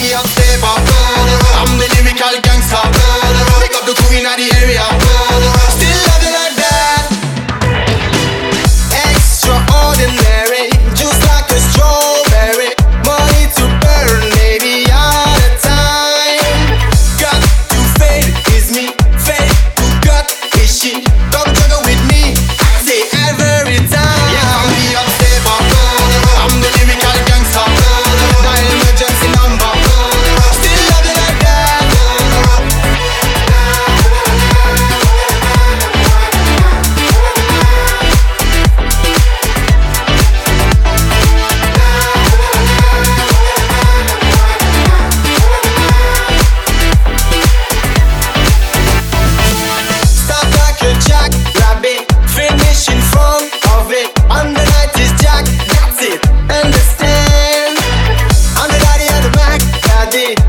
the unstable. I'm the lyrical gangster. Pick up the crew in the area. party.